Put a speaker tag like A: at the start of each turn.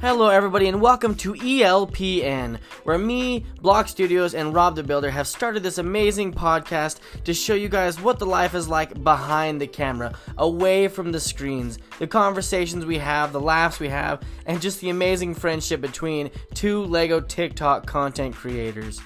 A: Hello, everybody, and welcome to ELPN, where me, Block Studios, and Rob the Builder have started this amazing podcast to show you guys what the life is like behind the camera, away from the screens, the conversations we have, the laughs we have, and just the amazing friendship between two LEGO TikTok content creators.